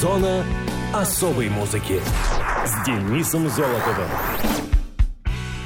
Зона особой музыки с Денисом Золотовым.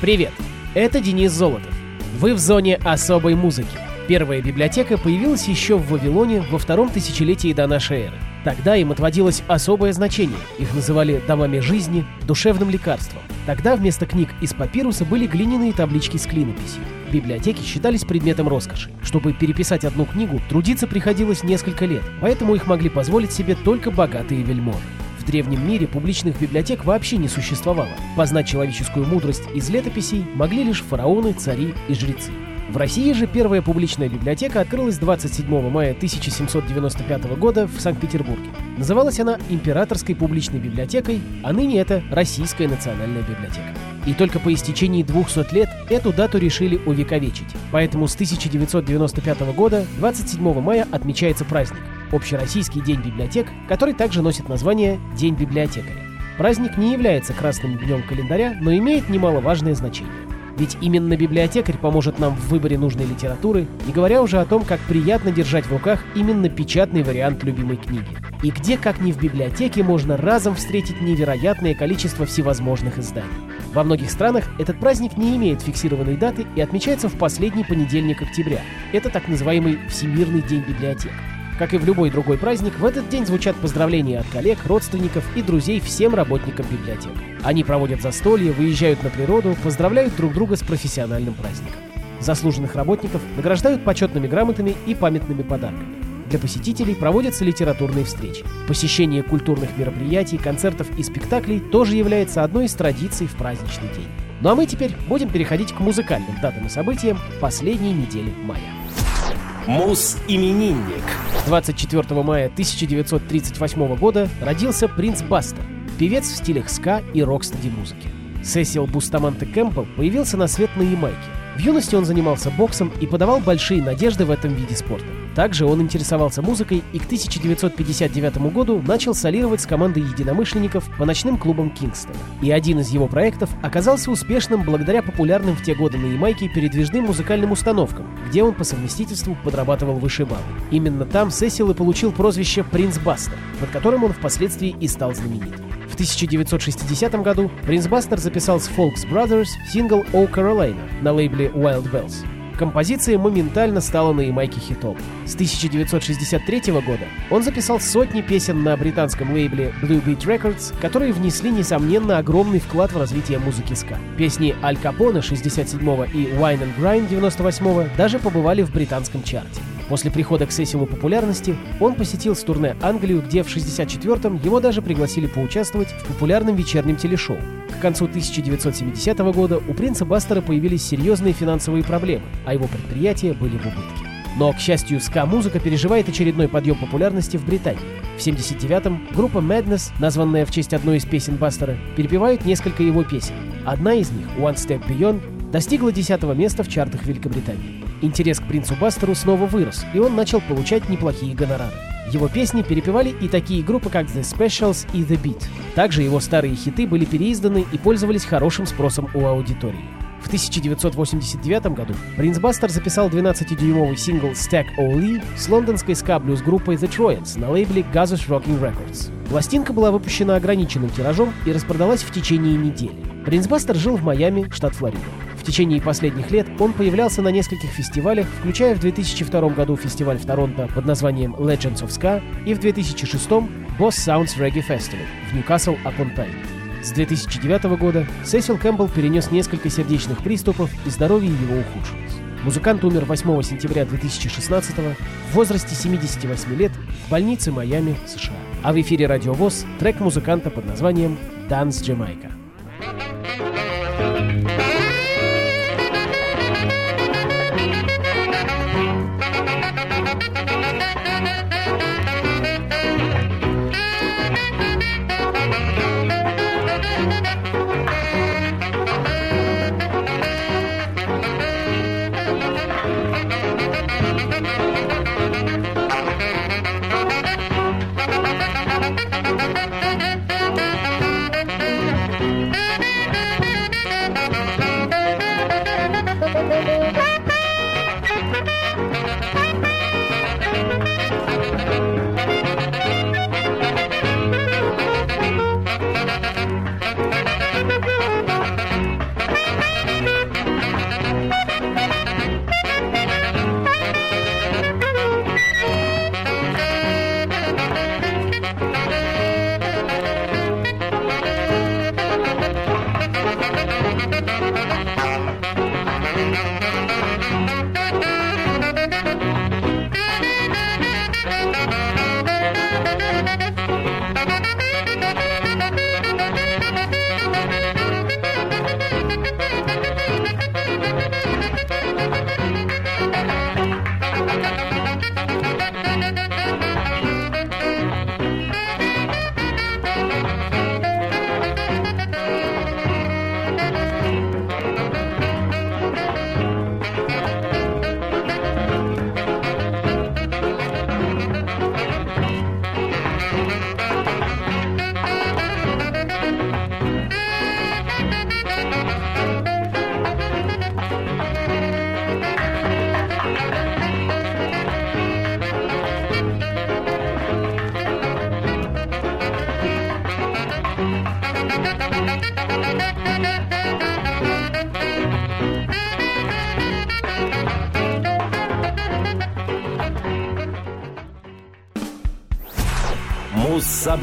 Привет, это Денис Золотов. Вы в зоне особой музыки. Первая библиотека появилась еще в Вавилоне во втором тысячелетии до нашей эры. Тогда им отводилось особое значение. Их называли домами жизни, душевным лекарством. Тогда вместо книг из папируса были глиняные таблички с клинописью. Библиотеки считались предметом роскоши. Чтобы переписать одну книгу, трудиться приходилось несколько лет, поэтому их могли позволить себе только богатые вельможи. В древнем мире публичных библиотек вообще не существовало. Познать человеческую мудрость из летописей могли лишь фараоны, цари и жрецы. В России же первая публичная библиотека открылась 27 мая 1795 года в Санкт-Петербурге. Называлась она Императорской публичной библиотекой, а ныне это Российская национальная библиотека. И только по истечении 200 лет эту дату решили увековечить. Поэтому с 1995 года 27 мая отмечается праздник – Общероссийский день библиотек, который также носит название День библиотекаря. Праздник не является красным днем календаря, но имеет немаловажное значение. Ведь именно библиотекарь поможет нам в выборе нужной литературы, не говоря уже о том, как приятно держать в руках именно печатный вариант любимой книги. И где, как ни в библиотеке, можно разом встретить невероятное количество всевозможных изданий. Во многих странах этот праздник не имеет фиксированной даты и отмечается в последний понедельник октября. Это так называемый Всемирный день библиотек. Как и в любой другой праздник, в этот день звучат поздравления от коллег, родственников и друзей всем работникам библиотек. Они проводят застолье, выезжают на природу, поздравляют друг друга с профессиональным праздником. Заслуженных работников награждают почетными грамотами и памятными подарками. Для посетителей проводятся литературные встречи. Посещение культурных мероприятий, концертов и спектаклей тоже является одной из традиций в праздничный день. Ну а мы теперь будем переходить к музыкальным датам и событиям последней недели мая. Муз-именинник. 24 мая 1938 года родился Prince Buster, певец в стилях ска и rocksteady музыки. Сесил Бустаманте Кэмпбелл появился на свет на Ямайке. В юности он занимался боксом и подавал большие надежды в этом виде спорта. Также он интересовался музыкой и к 1959 году начал солировать с командой единомышленников по ночным клубам Кингстона. И один из его проектов оказался успешным благодаря популярным в те годы на Ямайке передвижным музыкальным установкам, где он по совместительству подрабатывал вышибалой. Именно там Сесил и получил прозвище «Принц Бастер», под которым он впоследствии и стал знаменит. В 1960 году Принц Бастер записал с Folks Brothers сингл «Oh Carolina» на лейбле Wild Bells. Композиция моментально стала на Ямайке хитом. С 1963 года он записал сотни песен на британском лейбле Blue Beat Records, которые внесли, несомненно, огромный вклад в развитие музыки ска. Песни Аль Капоне 67 и Wine and Grind 98 даже побывали в британском чарте. После прихода к Сесилу популярности он посетил с турне Англию, где в 64-м его даже пригласили поучаствовать в популярном вечернем телешоу. К концу 1970 года у принца Бастера появились серьезные финансовые проблемы, а его предприятия были в убытке. Но, к счастью, ска-музыка переживает очередной подъем популярности в Британии. В 79-м группа Madness, названная в честь одной из песен Бастера, перепевает несколько его песен. Одна из них, One Step Beyond, достигла 10 места в чартах Великобритании. Интерес к принцу Бастеру снова вырос, и он начал получать неплохие гонорары. Его песни перепевали и такие группы, как The Specials и The Beat. Также его старые хиты были переизданы и пользовались хорошим спросом у аудитории. В 1989 году Принц Бастер записал 12-дюймовый сингл Stack O'Lee с лондонской ска-блюз группой The Troyans на лейбле Gazus Rocking Records. Пластинка была выпущена ограниченным тиражом и распродалась в течение недели. Принц Бастер жил в Майами, штат Флорида. В течение последних лет он появлялся на нескольких фестивалях, включая в 2002 году фестиваль в Торонто под названием Legends of Ska и в 2006 Boss Sounds Reggae Festival в Ньюкасл upon Tyne. С 2009 года Сесил Кэмпбелл перенес несколько сердечных приступов, и здоровье его ухудшилось. Музыкант умер 8 сентября 2016 в возрасте 78 лет в больнице Майами, США. А в эфире Радио ВОЗ трек музыканта под названием «Dance Jamaica». Thank you.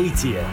Муз-события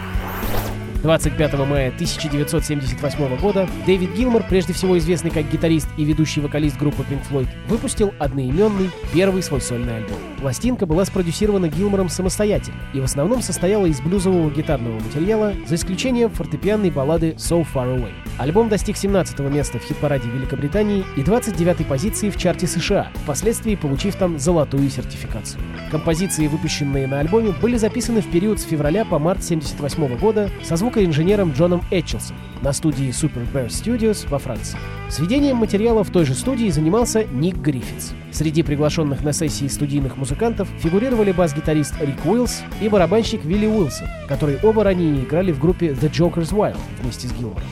25 мая 1978 года Дэвид Гилмор, прежде всего известный как гитарист и ведущий вокалист группы Pink Floyd, выпустил одноименный первый свой сольный альбом. Пластинка была спродюсирована Гилмором самостоятельно и в основном состояла из блюзового гитарного материала, за исключением фортепианной баллады «So Far Away». Альбом достиг 17 места в хит-параде Великобритании и 29 позиции в чарте США, впоследствии получив там золотую сертификацию. Композиции, выпущенные на альбоме, были записаны в период с февраля по март 1978 года со звукоинженером Джоном Этчелсом на студии Super Bear Studios во Франции. Сведением материала в той же студии занимался Ник Гриффитс. Среди приглашенных на сессии студийных музыкантов фигурировали бас-гитарист Рик Уиллс и барабанщик Вилли Уилсон, которые оба ранее играли в группе The Joker's Wild вместе с Гилмором.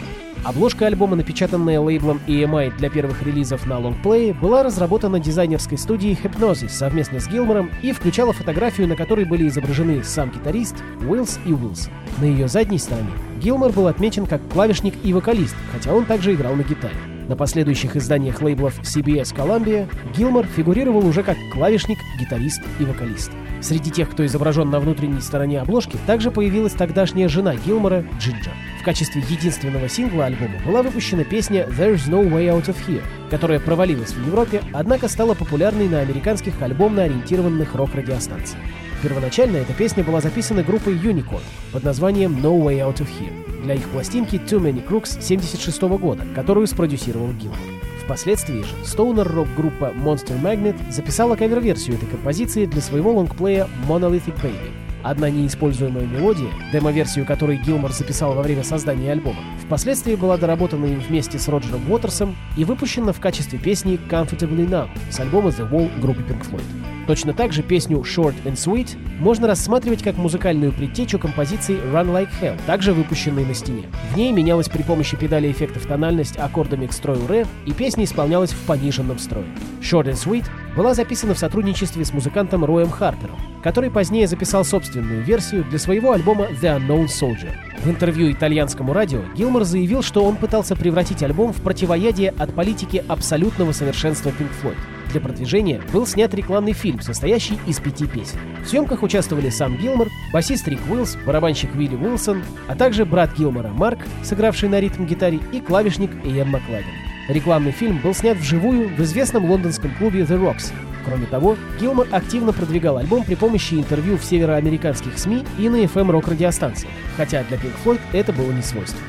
Обложка альбома, напечатанная лейблом EMI для первых релизов на лонгплее, была разработана дизайнерской студией Hypnosis совместно с Гилмором и включала фотографию, на которой были изображены сам гитарист, Уиллс и Уилсон. На ее задней стороне Гилмор был отмечен как клавишник и вокалист, хотя он также играл на гитаре. На последующих изданиях лейблов CBS Columbia Гилмор фигурировал уже как клавишник, гитарист и вокалист. Среди тех, кто изображен на внутренней стороне обложки, также появилась тогдашняя жена Гилмора, Джинджер. Качестве единственного сингла альбома была выпущена песня «There's No Way Out of Here», которая провалилась в Европе, однако стала популярной на американских альбомно-ориентированных рок-радиостанциях. Первоначально эта песня была записана группой Unicorn под названием No Way Out of Here для их пластинки Too Many Crooks 1976 года, которую спродюсировал Гилмор. Впоследствии же стоунер-рок-группа Monster Magnet записала кавер-версию этой композиции для своего лонгплея Monolithic Baby. Одна неиспользуемая мелодия, демо-версию которой Гилмор записал во время создания альбома, впоследствии была доработана им вместе с Роджером Уотерсом и выпущена в качестве песни Comfortably Numb с альбома The Wall группы Pink Floyd. Точно так же песню Short and Sweet можно рассматривать как музыкальную предтечу композиции Run Like Hell, также выпущенной на стене. В ней менялась при помощи педали эффектов тональность аккордами к строю ре, и песня исполнялась в пониженном строе. Short and Sweet была записана в сотрудничестве с музыкантом Роем Харпером, который позднее записал собственную версию для своего альбома The Unknown Soldier. В интервью итальянскому радио Гилмор заявил, что он пытался превратить альбом в противоядие от политики абсолютного совершенства Pink Floyd. Для продвижения был снят рекламный фильм, состоящий из пяти песен. В съемках участвовали сам Гилмор, басист Рик Уиллс, барабанщик Вилли Уилсон, а также брат Гилмора Марк, сыгравший на ритм-гитаре, и клавишник Иэн Макладен. Рекламный фильм был снят вживую в известном лондонском клубе The Rocks. Кроме того, Гилмор активно продвигал альбом при помощи интервью в североамериканских СМИ и на FM-рок-радиостанциях, хотя для Pink Floyd это было не свойственно.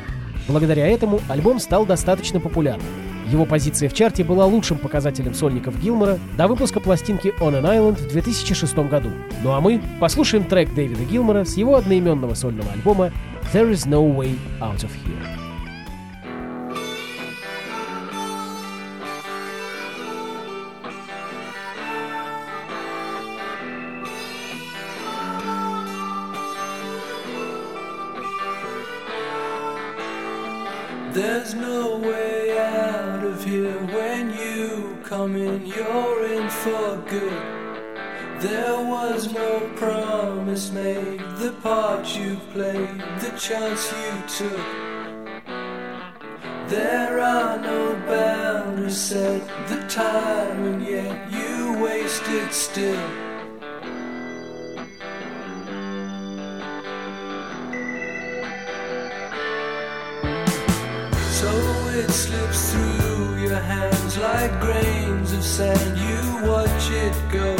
Благодаря этому альбом стал достаточно популярным. Его позиция в чарте была лучшим показателем сольников Гилмора до выпуска пластинки On an Island в 2006 году. Ну а мы послушаем трек Дэвида Гилмора с его одноименного сольного альбома There is no way out of here. In, you're in for good. There was no promise made, the part you played, the chance you took. There are no boundaries set, the time, and yet you wasted still. Of sand. You watch it go.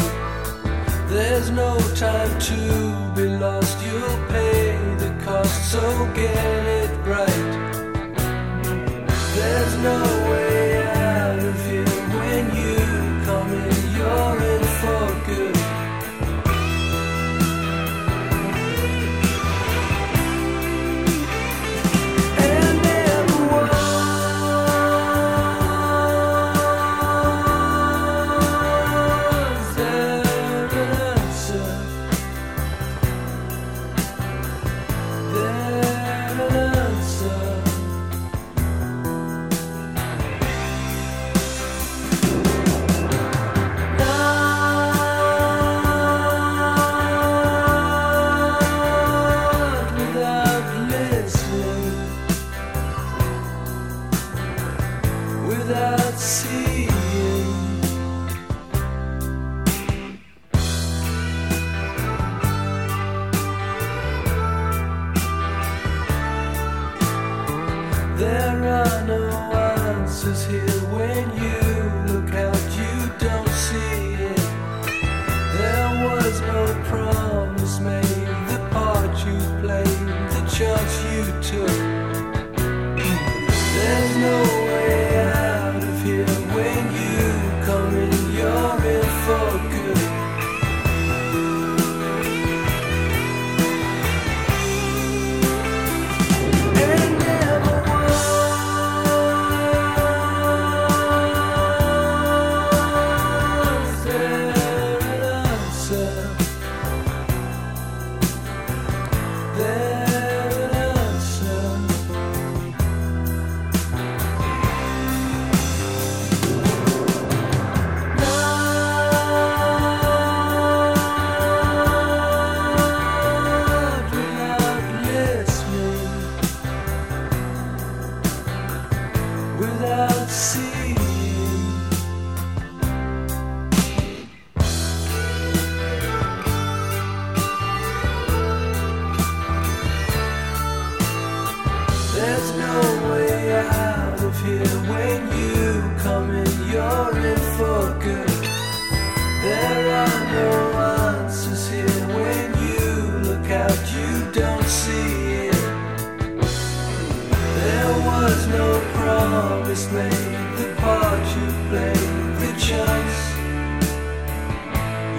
There's no time to be lost. You'll pay the cost, so get it right. There's no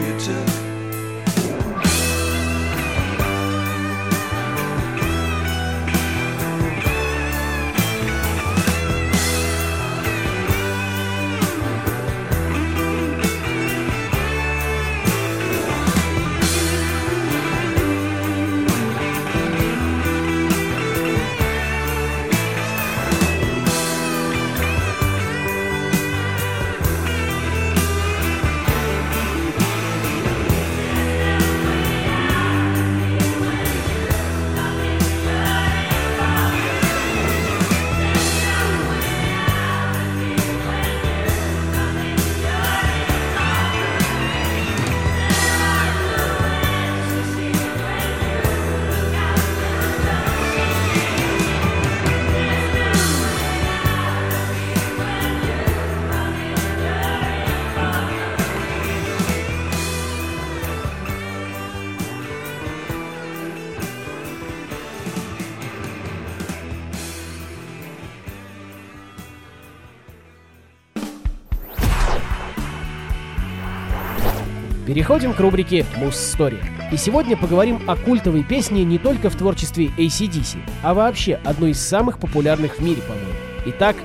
you took. Переходим к рубрике «Муз-стори». И сегодня поговорим о культовой песне не только в творчестве ACDC, а вообще одной из самых популярных в мире, по-моему. Итак,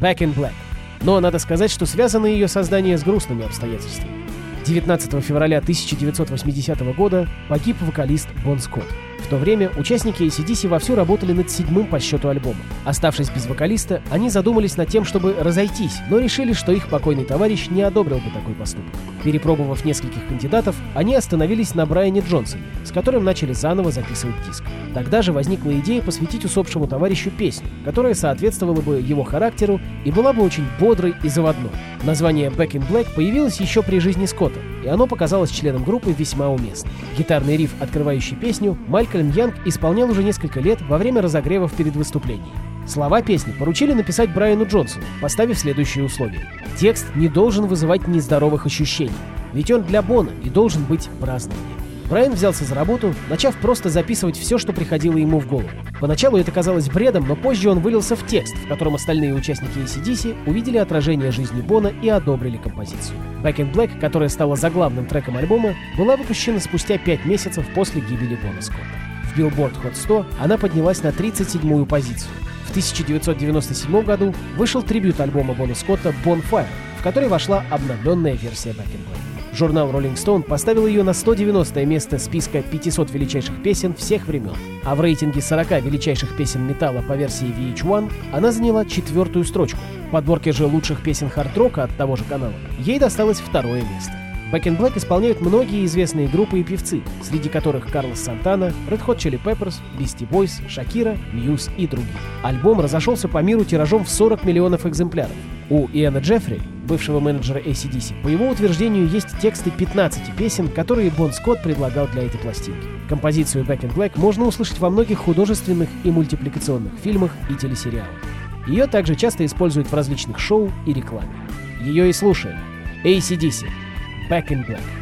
«Back in Black». Но надо сказать, что связано ее создание с грустными обстоятельствами. 19 февраля 1980 года погиб вокалист Бон Скотт. То время участники ACDC вовсю работали над седьмым по счету альбомом. Оставшись без вокалиста, они задумались над тем, чтобы разойтись, но решили, что их покойный товарищ не одобрил бы такой поступок. Перепробовав нескольких кандидатов, они остановились на Брайане Джонсоне, с которым начали заново записывать диск. Тогда же возникла идея посвятить усопшему товарищу песню, которая соответствовала бы его характеру и была бы очень бодрой и заводной. Название Back in Black появилось еще при жизни Скотта, и оно показалось членам группы весьма уместным. Гитарный риф, открывающий песню, Малькольм Янг исполнял уже несколько лет во время разогревов перед выступлением. Слова песни поручили написать Брайану Джонсону, поставив следующие условия. Текст не должен вызывать нездоровых ощущений, ведь он для Бона и должен быть празднованием. Брайан взялся за работу, начав просто записывать все, что приходило ему в голову. Поначалу это казалось бредом, но позже он вылился в текст, в котором остальные участники ACDC увидели отражение жизни Бона и одобрили композицию. Back in Black, которая стала заглавным треком альбома, была выпущена спустя 5 месяцев после гибели Бона Скотта. В Billboard Hot 100 она поднялась на 37-ю позицию. В 1997 году вышел трибют альбома Бона Скотта «Bonfire», в который вошла обновленная версия Back in Black. Журнал Rolling Stone поставил ее на 190 место списка 500 величайших песен всех времен, а в рейтинге 40 величайших песен металла по версии VH1 она заняла четвертую строчку. В подборке же лучших песен хард-рока от того же канала ей досталось второе место. Back in Black исполняют многие известные группы и певцы, среди которых Карлос Сантана, Red Hot Chili Peppers, Beastie Boys, Шакира, Мьюз и другие. Альбом разошелся по миру тиражом в 40 миллионов экземпляров. У Иэна Джеффри, бывшего менеджера ACDC, по его утверждению есть тексты 15 песен, которые Бон Скотт предлагал для этой пластинки. Композицию Back in Black можно услышать во многих художественных и мультипликационных фильмах и телесериалах. Ее также часто используют в различных шоу и рекламе. Ее и слушаем. ACDC. back in black.